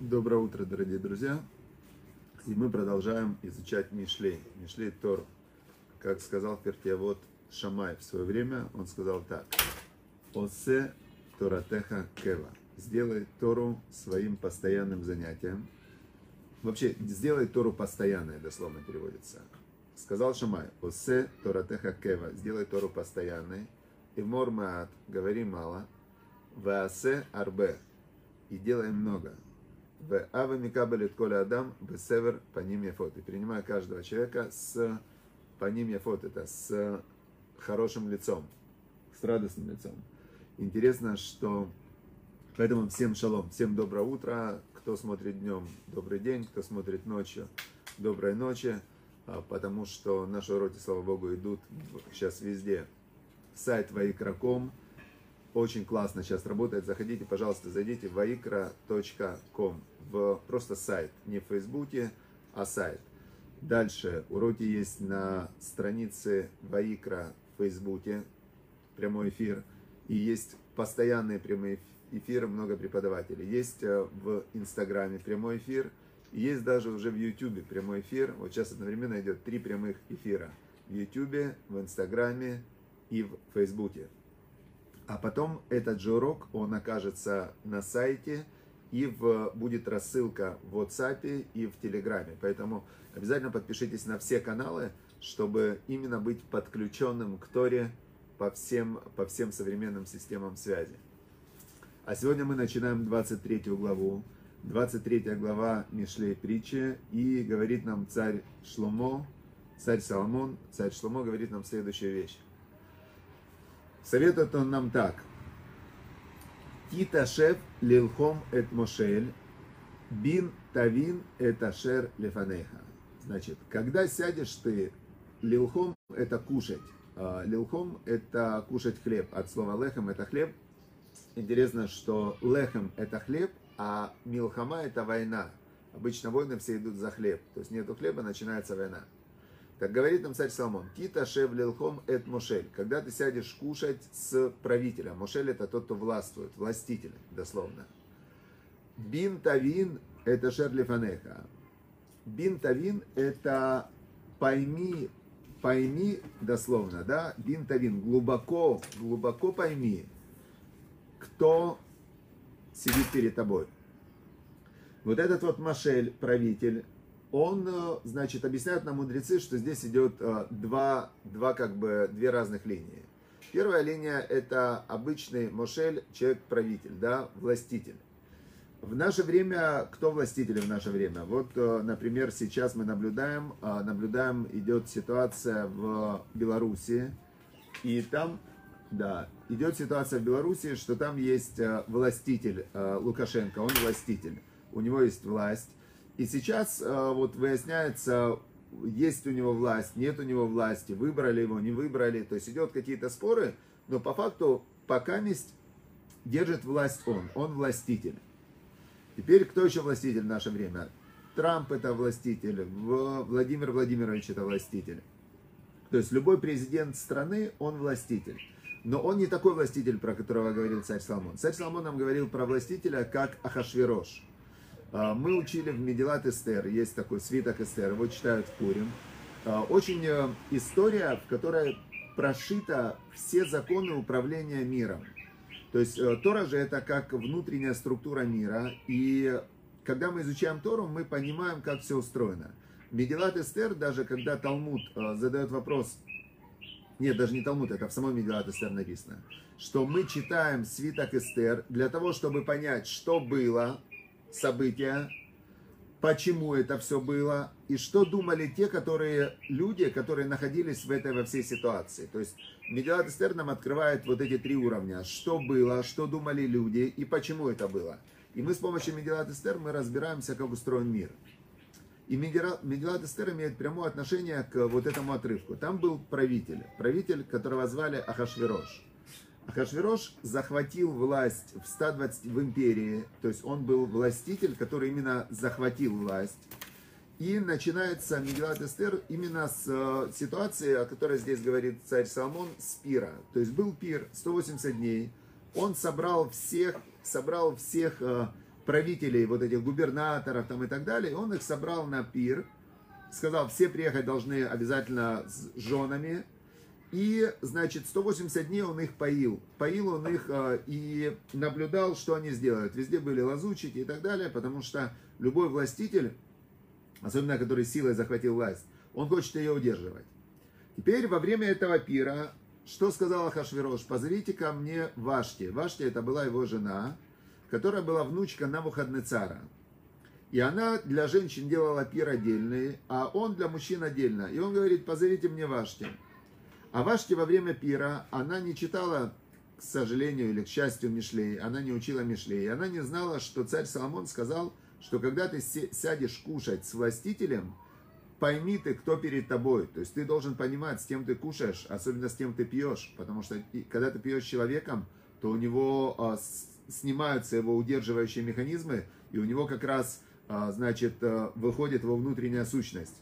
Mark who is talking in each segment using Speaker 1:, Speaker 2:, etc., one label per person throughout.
Speaker 1: Доброе утро, дорогие друзья. И мы продолжаем изучать Мишлей, Мишлей Тор. Как сказал Пертиавод Шамай в свое время, он сказал так. Осе Торатеха Кева. Сделай Тору своим постоянным занятием. Вообще, сделай Тору постоянной, дословно переводится. Сказал Шамай, Осе Торатеха Кева. Сделай Тору постоянной. И мормаат, говори мало. Ваасе арбе. И делай много. В Ава Микабелет Коля Адам в Север по ним Яфот. И принимая каждого человека с по ним Яфот, это с хорошим лицом, с радостным лицом. Интересно, что поэтому всем шалом, всем доброе утро, кто смотрит днем, добрый день, кто смотрит ночью, доброй ночи, а, потому что наши уроки, слава Богу, идут сейчас везде. Сайт Ваикраком, очень классно сейчас работает. Заходите, пожалуйста, зайдите в vaikra.com, в просто сайт, не в Фейсбуке, а сайт. Дальше уроки есть на странице Ваикра в Фейсбуке, прямой эфир. И есть постоянные прямые эфиры, много преподавателей. Есть э, в Инстаграме прямой эфир. Есть даже уже в Ютубе прямой эфир. Вот сейчас одновременно идет три прямых эфира. В Ютубе, в Инстаграме и в Фейсбуке. А потом этот же урок, он окажется на сайте и в, будет рассылка в WhatsApp и в Телеграме. Поэтому обязательно подпишитесь на все каналы, чтобы именно быть подключенным к Торе по всем, по всем современным системам связи. А сегодня мы начинаем 23 главу. 23 глава Мишлей притчи. И говорит нам царь Шломо, царь Соломон, царь Шломо говорит нам следующую вещь. Советует он нам так. Киташев лилхом эт мошель, бин тавин эт ашер лефанеха. Значит, когда сядешь ты, лилхом это кушать. А, лилхом это кушать хлеб. От слова лехем это хлеб. Интересно, что лехем это хлеб, а милхама это война. Обычно войны все идут за хлеб. То есть нету хлеба, начинается война. Так говорит нам царь Соломон, Кита шев лилхом эт мошель. Когда ты сядешь кушать с правителем. Мошель это тот, кто властвует, властитель, дословно. Бин тавин это шерлифанеха. Бин тавин это пойми, пойми дословно, да? Бин тавин, глубоко, глубоко пойми, кто сидит перед тобой. Вот этот вот Машель, правитель, он, э, значит, объясняет нам мудрецы, что здесь идет э, два, два как бы, две разных линии. Первая линия – это обычный Мошель, человек-правитель, да, властитель. В наше время, кто властители в наше время? Вот, э, например, сейчас мы наблюдаем, наблюдаем, идет ситуация в Беларуси, и там, да, идет ситуация в Беларуси, что там есть властитель Лукашенко, он властитель, у него есть власть, и сейчас э, вот выясняется, есть у него власть, нет у него власти, выбрали его, не выбрали. То есть идет какие-то споры, но по факту пока месть держит власть он, он властитель. Теперь кто еще властитель в наше время? Трамп это властитель, Владимир Владимирович это властитель. То есть любой президент страны, он властитель. Но он не такой властитель, про которого говорил царь Соломон. Царь Соломон нам говорил про властителя, как Ахашвирош. А, мы учили в Медилат Эстер, есть такой свиток Эстер, его читают в Пурим. А, очень э, история, в которой прошита все законы управления миром. То есть э, Тора же это как внутренняя структура мира, и когда мы изучаем Тору, мы понимаем, как все устроено. Медилат Эстер, даже когда Талмуд э, задает вопрос, нет, даже не Талмуд, это в самой Медилат Эстер написано, что мы читаем свиток Эстер для того, чтобы понять, что было, события, почему это все было, и что думали те, которые, люди, которые находились в этой во всей ситуации. То есть Медиат Эстер нам открывает вот эти три уровня. Что было, что думали люди и почему это было. И мы с помощью Медиат Эстер мы разбираемся, как устроен мир. И Медилат Эстер имеет прямое отношение к вот этому отрывку. Там был правитель, правитель, которого звали Ахашвирош. Ахашвирош захватил власть в 120 в империи, то есть он был властитель, который именно захватил власть. И начинается Мегилат Эстер именно с э, ситуации, о которой здесь говорит царь Соломон, с пира. То есть был пир 180 дней, он собрал всех, собрал всех э, правителей, вот этих губернаторов там и так далее, он их собрал на пир, сказал, все приехать должны обязательно с женами, и, значит, 180 дней он их поил. Поил он их э, и наблюдал, что они сделают. Везде были лазучики и так далее, потому что любой властитель, особенно который силой захватил власть, он хочет ее удерживать. Теперь во время этого пира, что сказал Ахашвирош? Позовите ко мне Вашти. Вашти это была его жена, которая была внучка Навуходнецара. И она для женщин делала пир отдельный, а он для мужчин отдельно. И он говорит, позовите мне Вашти. А Вашти во время пира, она не читала, к сожалению или к счастью, Мишлей, она не учила Мишлей. Она не знала, что царь Соломон сказал, что когда ты сядешь кушать с властителем, пойми ты, кто перед тобой. То есть ты должен понимать, с кем ты кушаешь, особенно с кем ты пьешь. Потому что когда ты пьешь с человеком, то у него а, снимаются его удерживающие механизмы, и у него как раз, а, значит, а, выходит его внутренняя сущность.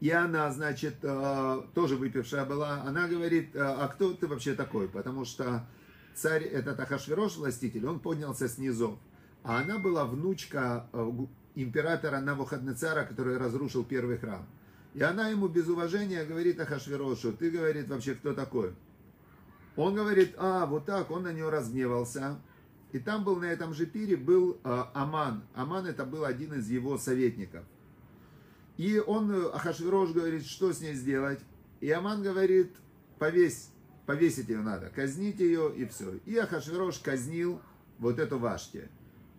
Speaker 1: И она, значит, э, тоже выпившая была, она говорит, «Э, а кто ты вообще такой? Потому что царь, этот Ахашвирош, властитель, он поднялся снизу. А она была внучка э, императора Навуходнецара, который разрушил первый храм. И она ему без уважения говорит Ахашвирошу, ты, говорит, вообще кто такой? Он говорит, а, вот так, он на нее разгневался. И там был на этом же пире был Аман. Аман это был один из его советников. И он, э, Ахашвирош говорит, что с ней сделать. И Аман говорит, повесь, повесить ее надо, казнить ее и все. И Ахашвирош казнил вот эту Вашти.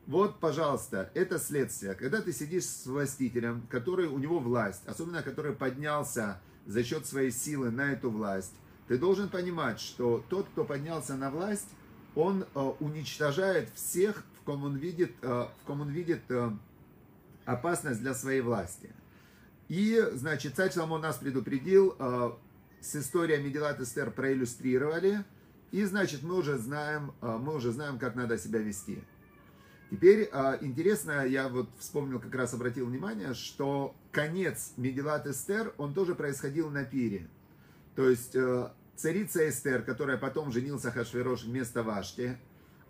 Speaker 1: Вот, пожалуйста, это следствие. Когда ты сидишь с властителем, который у него власть, особенно который поднялся за счет своей силы на эту власть, ты должен понимать, что тот, кто поднялся на власть, он э, уничтожает всех, в ком он видит, э, в ком он видит э, опасность для своей власти. И, значит, царь Соломон нас предупредил, э, с историей Медилат Эстер проиллюстрировали, и, значит, мы уже знаем, э, мы уже знаем, как надо себя вести. Теперь э, интересно, я вот вспомнил, как раз обратил внимание, что конец Медилат Эстер, он тоже происходил на пире. То есть царица Эстер, которая потом женился Хашверош вместо Вашти,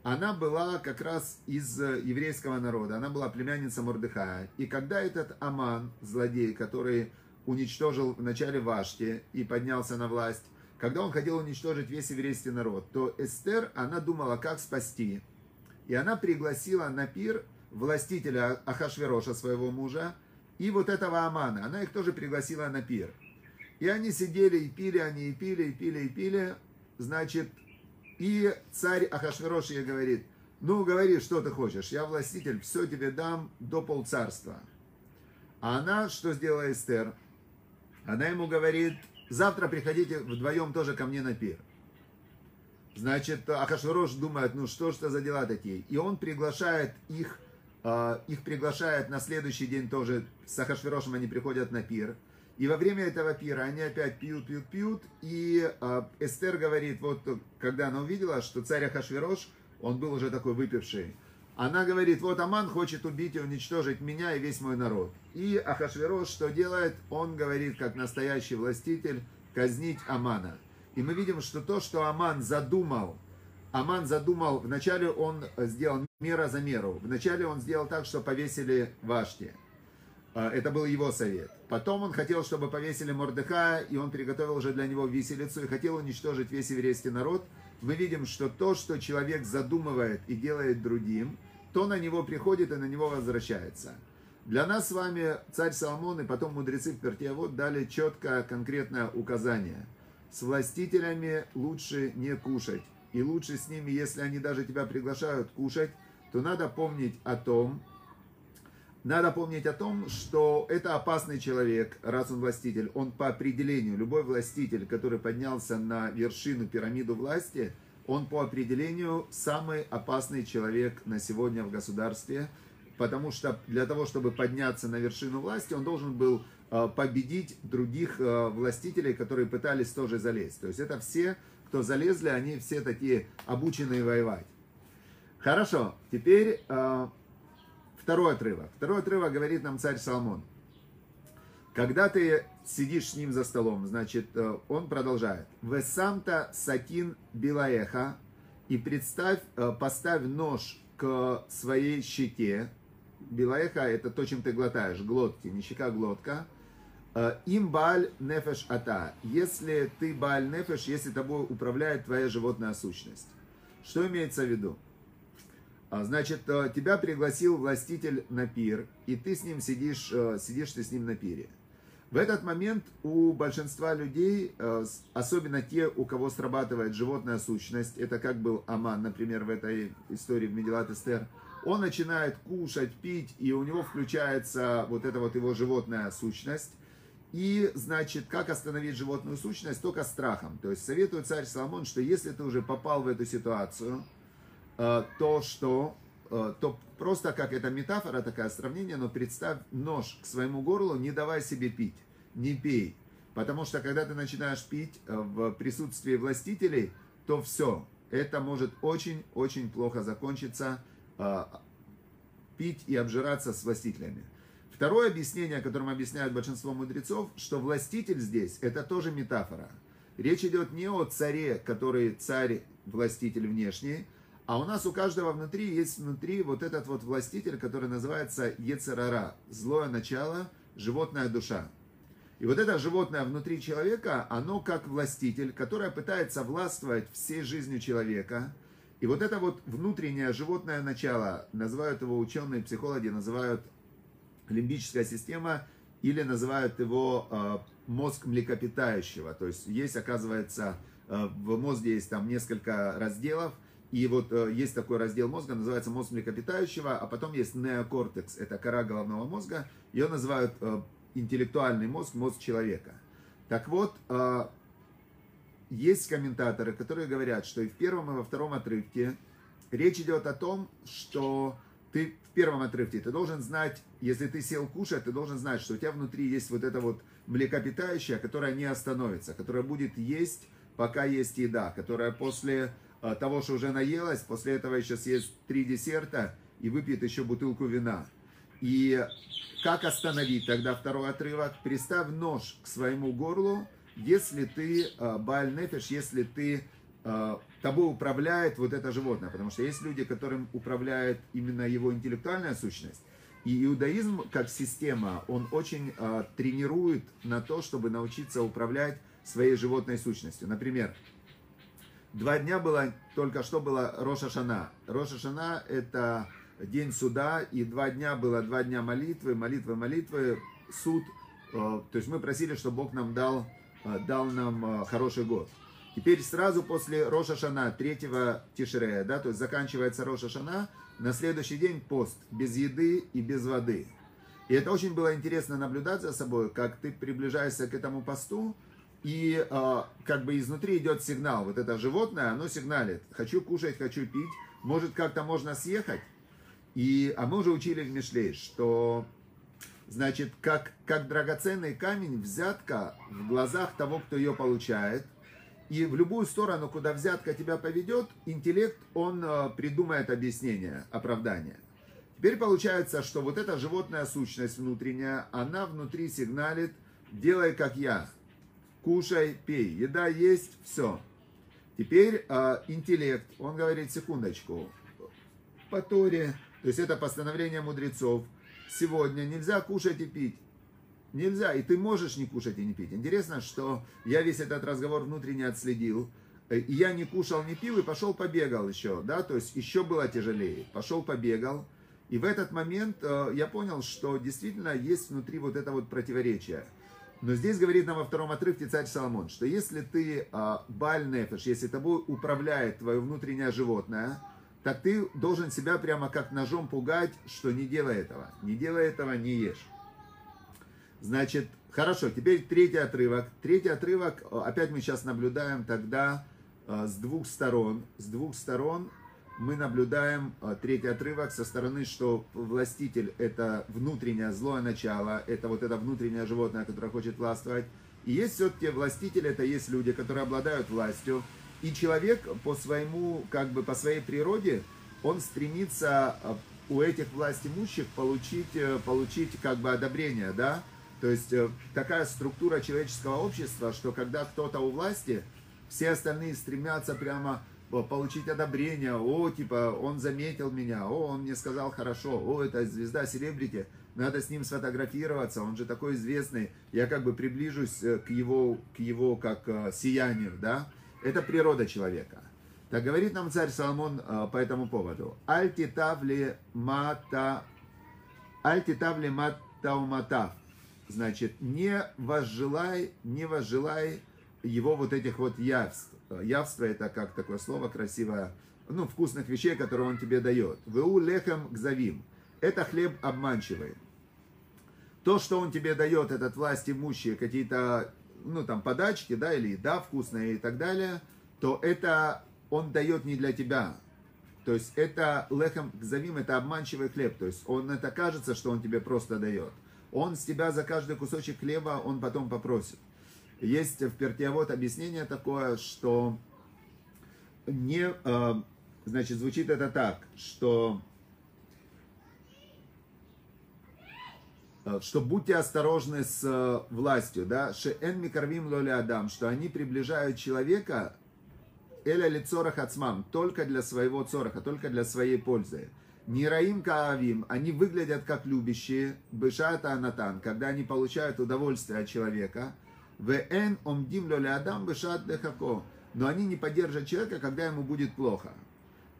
Speaker 1: она была как раз из э, еврейского народа, она была племянница Мордыхая. И когда этот Аман, злодей, который уничтожил в начале Вашти и поднялся на власть, когда он хотел уничтожить весь еврейский народ, то Эстер, она думала, как спасти. И она пригласила на пир властителя Ахашвероша, своего мужа, и вот этого Амана. Она их тоже пригласила на пир. И они сидели и пили, они и пили, и пили, и пили. Значит, и царь Ахашверош ей говорит, ну, говори, что ты хочешь, я властитель, все тебе дам до полцарства. А она, что сделала Эстер? Она ему говорит, завтра приходите вдвоем тоже ко мне на пир. Значит, Ахашверош думает, ну что ж это за дела такие? И он приглашает их, а, их приглашает на следующий день тоже, с Ахашверошем они приходят на пир. И во время этого пира они опять пьют, пьют, пьют. И э, Эстер говорит, вот когда она увидела, что царь Ахашвирош, он был уже такой выпивший, она говорит, вот Аман хочет убить и уничтожить меня и весь мой народ. И Ахашвирош что делает? Он говорит, как настоящий властитель, казнить Амана. И мы видим, что то, что Аман задумал, Аман задумал, вначале он сделал мера за меру. Вначале он сделал так, что повесили Вашти. А, это был его совет. Потом он хотел, чтобы повесили Мордыхая, и он приготовил уже для него виселицу и хотел уничтожить весь еврейский народ. Мы видим, что то, что человек задумывает и делает другим, то на него приходит и на него возвращается. Для нас с вами царь Соломон и потом мудрецы в Пертиавод дали четкое, конкретное указание. С властителями лучше не кушать. И лучше с ними, если они даже тебя приглашают кушать, то надо помнить о том, надо помнить о том, что это опасный человек, раз он властитель. Он по определению, любой властитель, который поднялся на вершину пирамиду власти, он по определению самый опасный человек на сегодня в государстве, потому что для того, чтобы подняться на вершину власти, он должен был э, победить других э, властителей, которые пытались тоже залезть. То есть это все, кто залезли, они все такие обученные воевать. Хорошо, теперь э, Второй отрывок. Второй отрывок говорит нам царь Соломон. Когда ты сидишь с ним за столом, значит, э, он продолжает. Весамта сатин билаеха и представь, э, поставь нож к своей щеке. Билаеха – это то, чем ты глотаешь, глотки, не щека, глотка. Э, им баль нефеш ата. Если ты баль нефеш, если тобой управляет твоя животная сущность. Что имеется в виду? А, значит, э, тебя пригласил властитель на пир, и ты с ним сидишь, э, сидишь ты с ним на пире. В этот момент у большинства людей, э, особенно те, у кого срабатывает животная сущность, это как был Аман, например, в этой истории в Медилат Эстер, он начинает кушать, пить, и у него включается вот эта вот его животная сущность. И, значит, как остановить животную сущность? Только страхом. То есть советует царь Соломон, что если ты уже попал в эту ситуацию, то что Э, то просто как это метафора, такое сравнение, но представь нож к своему горлу, не давай себе пить, не пей. Потому что когда ты начинаешь пить э, в присутствии властителей, то все, это может очень-очень плохо закончиться, э, пить и обжираться с властителями. Второе объяснение, которым объясняют большинство мудрецов, что властитель здесь, это тоже метафора. Речь идет не о царе, который царь, властитель внешний, а у нас у каждого внутри есть внутри вот этот вот властитель, который называется Ецерара, злое начало, животная душа. И вот это животное внутри человека, оно как властитель, которое пытается властвовать всей жизнью человека. И вот это вот внутреннее животное начало, называют его ученые психологи, называют лимбическая система, или называют его э, мозг млекопитающего. То есть есть, оказывается, э, в мозге есть там несколько разделов – и вот э, есть такой раздел мозга, называется мозг млекопитающего, а потом есть неокортекс, это кора головного мозга. Ее называют э, интеллектуальный мозг, мозг человека. Так вот, э, есть комментаторы, которые говорят, что и в первом, и во втором отрывке речь идет о том, что ты в первом отрывке, ты должен знать, если ты сел кушать, ты должен знать, что у тебя внутри есть вот это вот млекопитающее, которое не остановится, которое будет есть, пока есть еда, которое после того, что уже наелась, после этого еще съест три десерта и выпьет еще бутылку вина. И как остановить тогда второй отрывок? Приставь нож к своему горлу, если ты а, баль если ты а, тобой управляет вот это животное. Потому что есть люди, которым управляет именно его интеллектуальная сущность. И иудаизм как система, он очень тренирует на то, чтобы научиться управлять своей животной сущностью. Например, Два дня было, только что было Роша Шана. Роша Шана это день суда, и два дня было два дня молитвы, молитвы, молитвы, суд. Э, то есть мы просили, чтобы Бог нам дал, э, дал нам э, хороший год. Теперь сразу после Роша Шана, третьего Тишрея, да, то есть заканчивается Роша Шана, на следующий день пост, без еды и без воды. И это очень было интересно наблюдать за собой, как ты приближаешься к этому посту, и э, как бы изнутри идет сигнал. Вот это животное, оно сигналит. Хочу кушать, хочу пить. Может, как-то можно съехать. И, а мы уже учили в Мишлей, что, значит, как, как драгоценный камень, взятка в глазах того, кто ее получает. И в любую сторону, куда взятка тебя поведет, интеллект, он э, придумает объяснение, оправдание. Теперь получается, что вот эта животная сущность внутренняя, она внутри сигналит, делай как я, кушай, пей. Еда есть, все. Теперь э, интеллект, он говорит, секундочку, по Торе, то есть это постановление мудрецов, сегодня нельзя кушать и пить. Нельзя, и ты можешь не кушать и не пить. Интересно, что я весь этот разговор внутренне отследил, и я не кушал, не пил, и пошел побегал еще, да, то есть еще было тяжелее. Пошел побегал, и в этот момент э, я понял, что действительно есть внутри вот это вот противоречие – но здесь говорит нам во втором отрывке царь Соломон, что если ты а, баль нефеш, если тобой управляет твое внутреннее животное, так ты должен себя прямо как ножом пугать, что не делай этого, не делай этого, не ешь. Значит, хорошо, теперь третий отрывок. Третий отрывок, опять мы сейчас наблюдаем тогда а, с двух сторон, с двух сторон мы наблюдаем а, третий отрывок со стороны, что властитель это внутреннее злое начало, это вот это внутреннее животное, которое хочет властвовать. И есть все-таки властитель, это есть люди, которые обладают властью. И человек по своему, как бы по своей природе, он стремится а, у этих власть имущих получить, э, получить как бы одобрение, да? То есть э, такая структура человеческого общества, что когда кто-то у власти, все остальные стремятся прямо получить одобрение, о, типа, он заметил меня, о, он мне сказал хорошо, о, это звезда селебрити, надо с ним сфотографироваться, он же такой известный, я как бы приближусь э, к его, к его как э, сиянию, да, это природа человека. Так говорит нам царь Соломон э, по этому поводу. Альтитавли мата, альтитавли матауматав. Значит, не возжелай, не возжелай его вот этих вот явств. Явство это как такое слово красивое, ну, вкусных вещей, которые он тебе дает. Веу лехем гзавим. Это хлеб обманчивый. То, что он тебе дает, этот власть имущие, какие-то, ну, там, подачки, да, или еда вкусная и так далее, то это он дает не для тебя. То есть это лехем гзавим, это обманчивый хлеб. То есть он это кажется, что он тебе просто дает. Он с тебя за каждый кусочек хлеба, он потом попросит. Есть в Пертиавод объяснение такое, что не, э, значит, звучит это так, что э, что будьте осторожны с э, властью, да, шеэн микарвим лоли адам, что они приближают человека эля ли цорах ацмам, только для своего цораха, только для своей пользы. Нираим каавим, они выглядят как любящие, бешата анатан, когда они получают удовольствие от человека – Вен омдим адам бешат дехако. Но они не поддержат человека, когда ему будет плохо.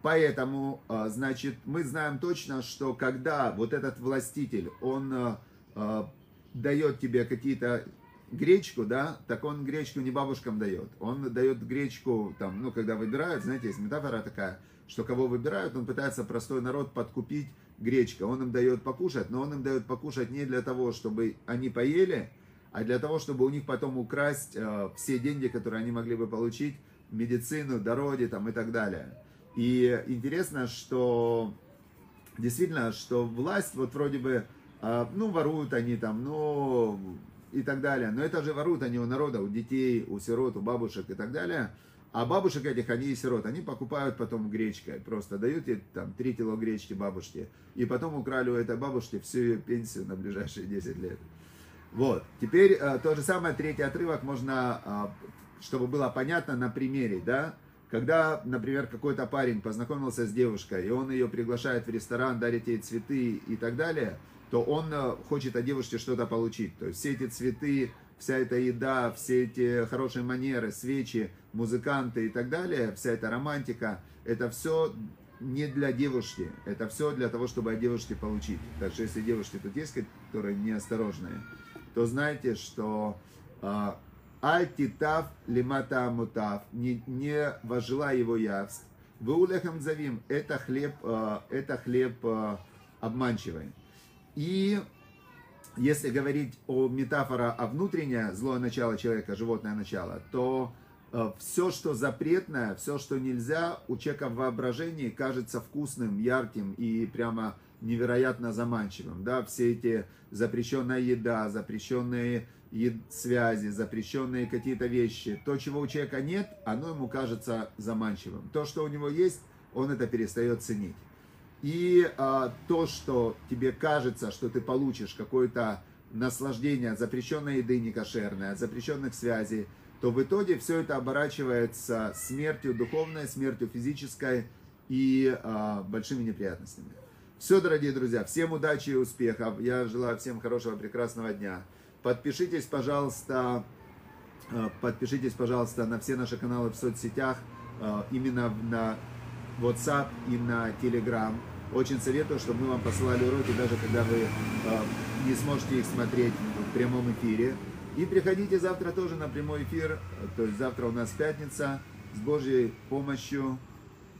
Speaker 1: Поэтому, а, значит, мы знаем точно, что когда вот этот властитель, он а, а, дает тебе какие-то гречку, да, так он гречку не бабушкам дает. Он дает гречку, там, ну, когда выбирают, знаете, есть метафора такая, что кого выбирают, он пытается простой народ подкупить гречка. Он им дает покушать, но он им дает покушать не для того, чтобы они поели, а для того, чтобы у них потом украсть э, все деньги, которые они могли бы получить, медицину, дороги там и так далее. И интересно, что действительно, что власть вот вроде бы, э, ну, воруют они там, ну, и так далее. Но это же воруют они у народа, у детей, у сирот, у бабушек и так далее. А бабушек этих, они и сирот, они покупают потом гречкой. Просто дают ей там 3 кило гречки бабушке. И потом украли у этой бабушки всю ее пенсию на ближайшие 10 лет. Вот. Теперь э, то же самое, третий отрывок можно, э, чтобы было понятно на примере, да, когда, например, какой-то парень познакомился с девушкой, и он ее приглашает в ресторан, дарит ей цветы и так далее, то он э, хочет от девушки что-то получить. То есть все эти цветы, вся эта еда, все эти хорошие манеры, свечи, музыканты и так далее, вся эта романтика, это все не для девушки, это все для того, чтобы от девушки получить. Так что если девушки тут есть, которые неосторожные, то знайте, что а, Аль-Титав лимата амутав, не, не вожила его явств. Вы улехам завим, это хлеб, а, это хлеб а, обманчивый. И если говорить о метафора о внутреннее злое начало человека, животное начало, то все, что запретное, все, что нельзя, у человека в воображении кажется вкусным, ярким и прямо невероятно заманчивым. Да? Все эти запрещенная еда, запрещенные связи, запрещенные какие-то вещи. То, чего у человека нет, оно ему кажется заманчивым. То, что у него есть, он это перестает ценить. И а, то, что тебе кажется, что ты получишь какое-то наслаждение от запрещенной еды некошерной, от запрещенных связей, то в итоге все это оборачивается смертью духовной, смертью физической и а, большими неприятностями. Все, дорогие друзья, всем удачи и успехов. Я желаю всем хорошего, прекрасного дня. Подпишитесь, пожалуйста, э, подпишитесь, пожалуйста, на все наши каналы в соцсетях, э, именно на WhatsApp и на Telegram. Очень советую, чтобы мы вам посылали уроки, даже когда вы э, не сможете их смотреть в прямом эфире. И приходите завтра тоже на прямой эфир, то есть завтра у нас пятница, с Божьей помощью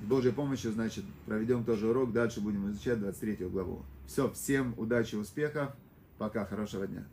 Speaker 1: Божьей помощью, значит, проведем тоже урок, дальше будем изучать 23 главу. Все, всем удачи, успехов, пока, хорошего дня.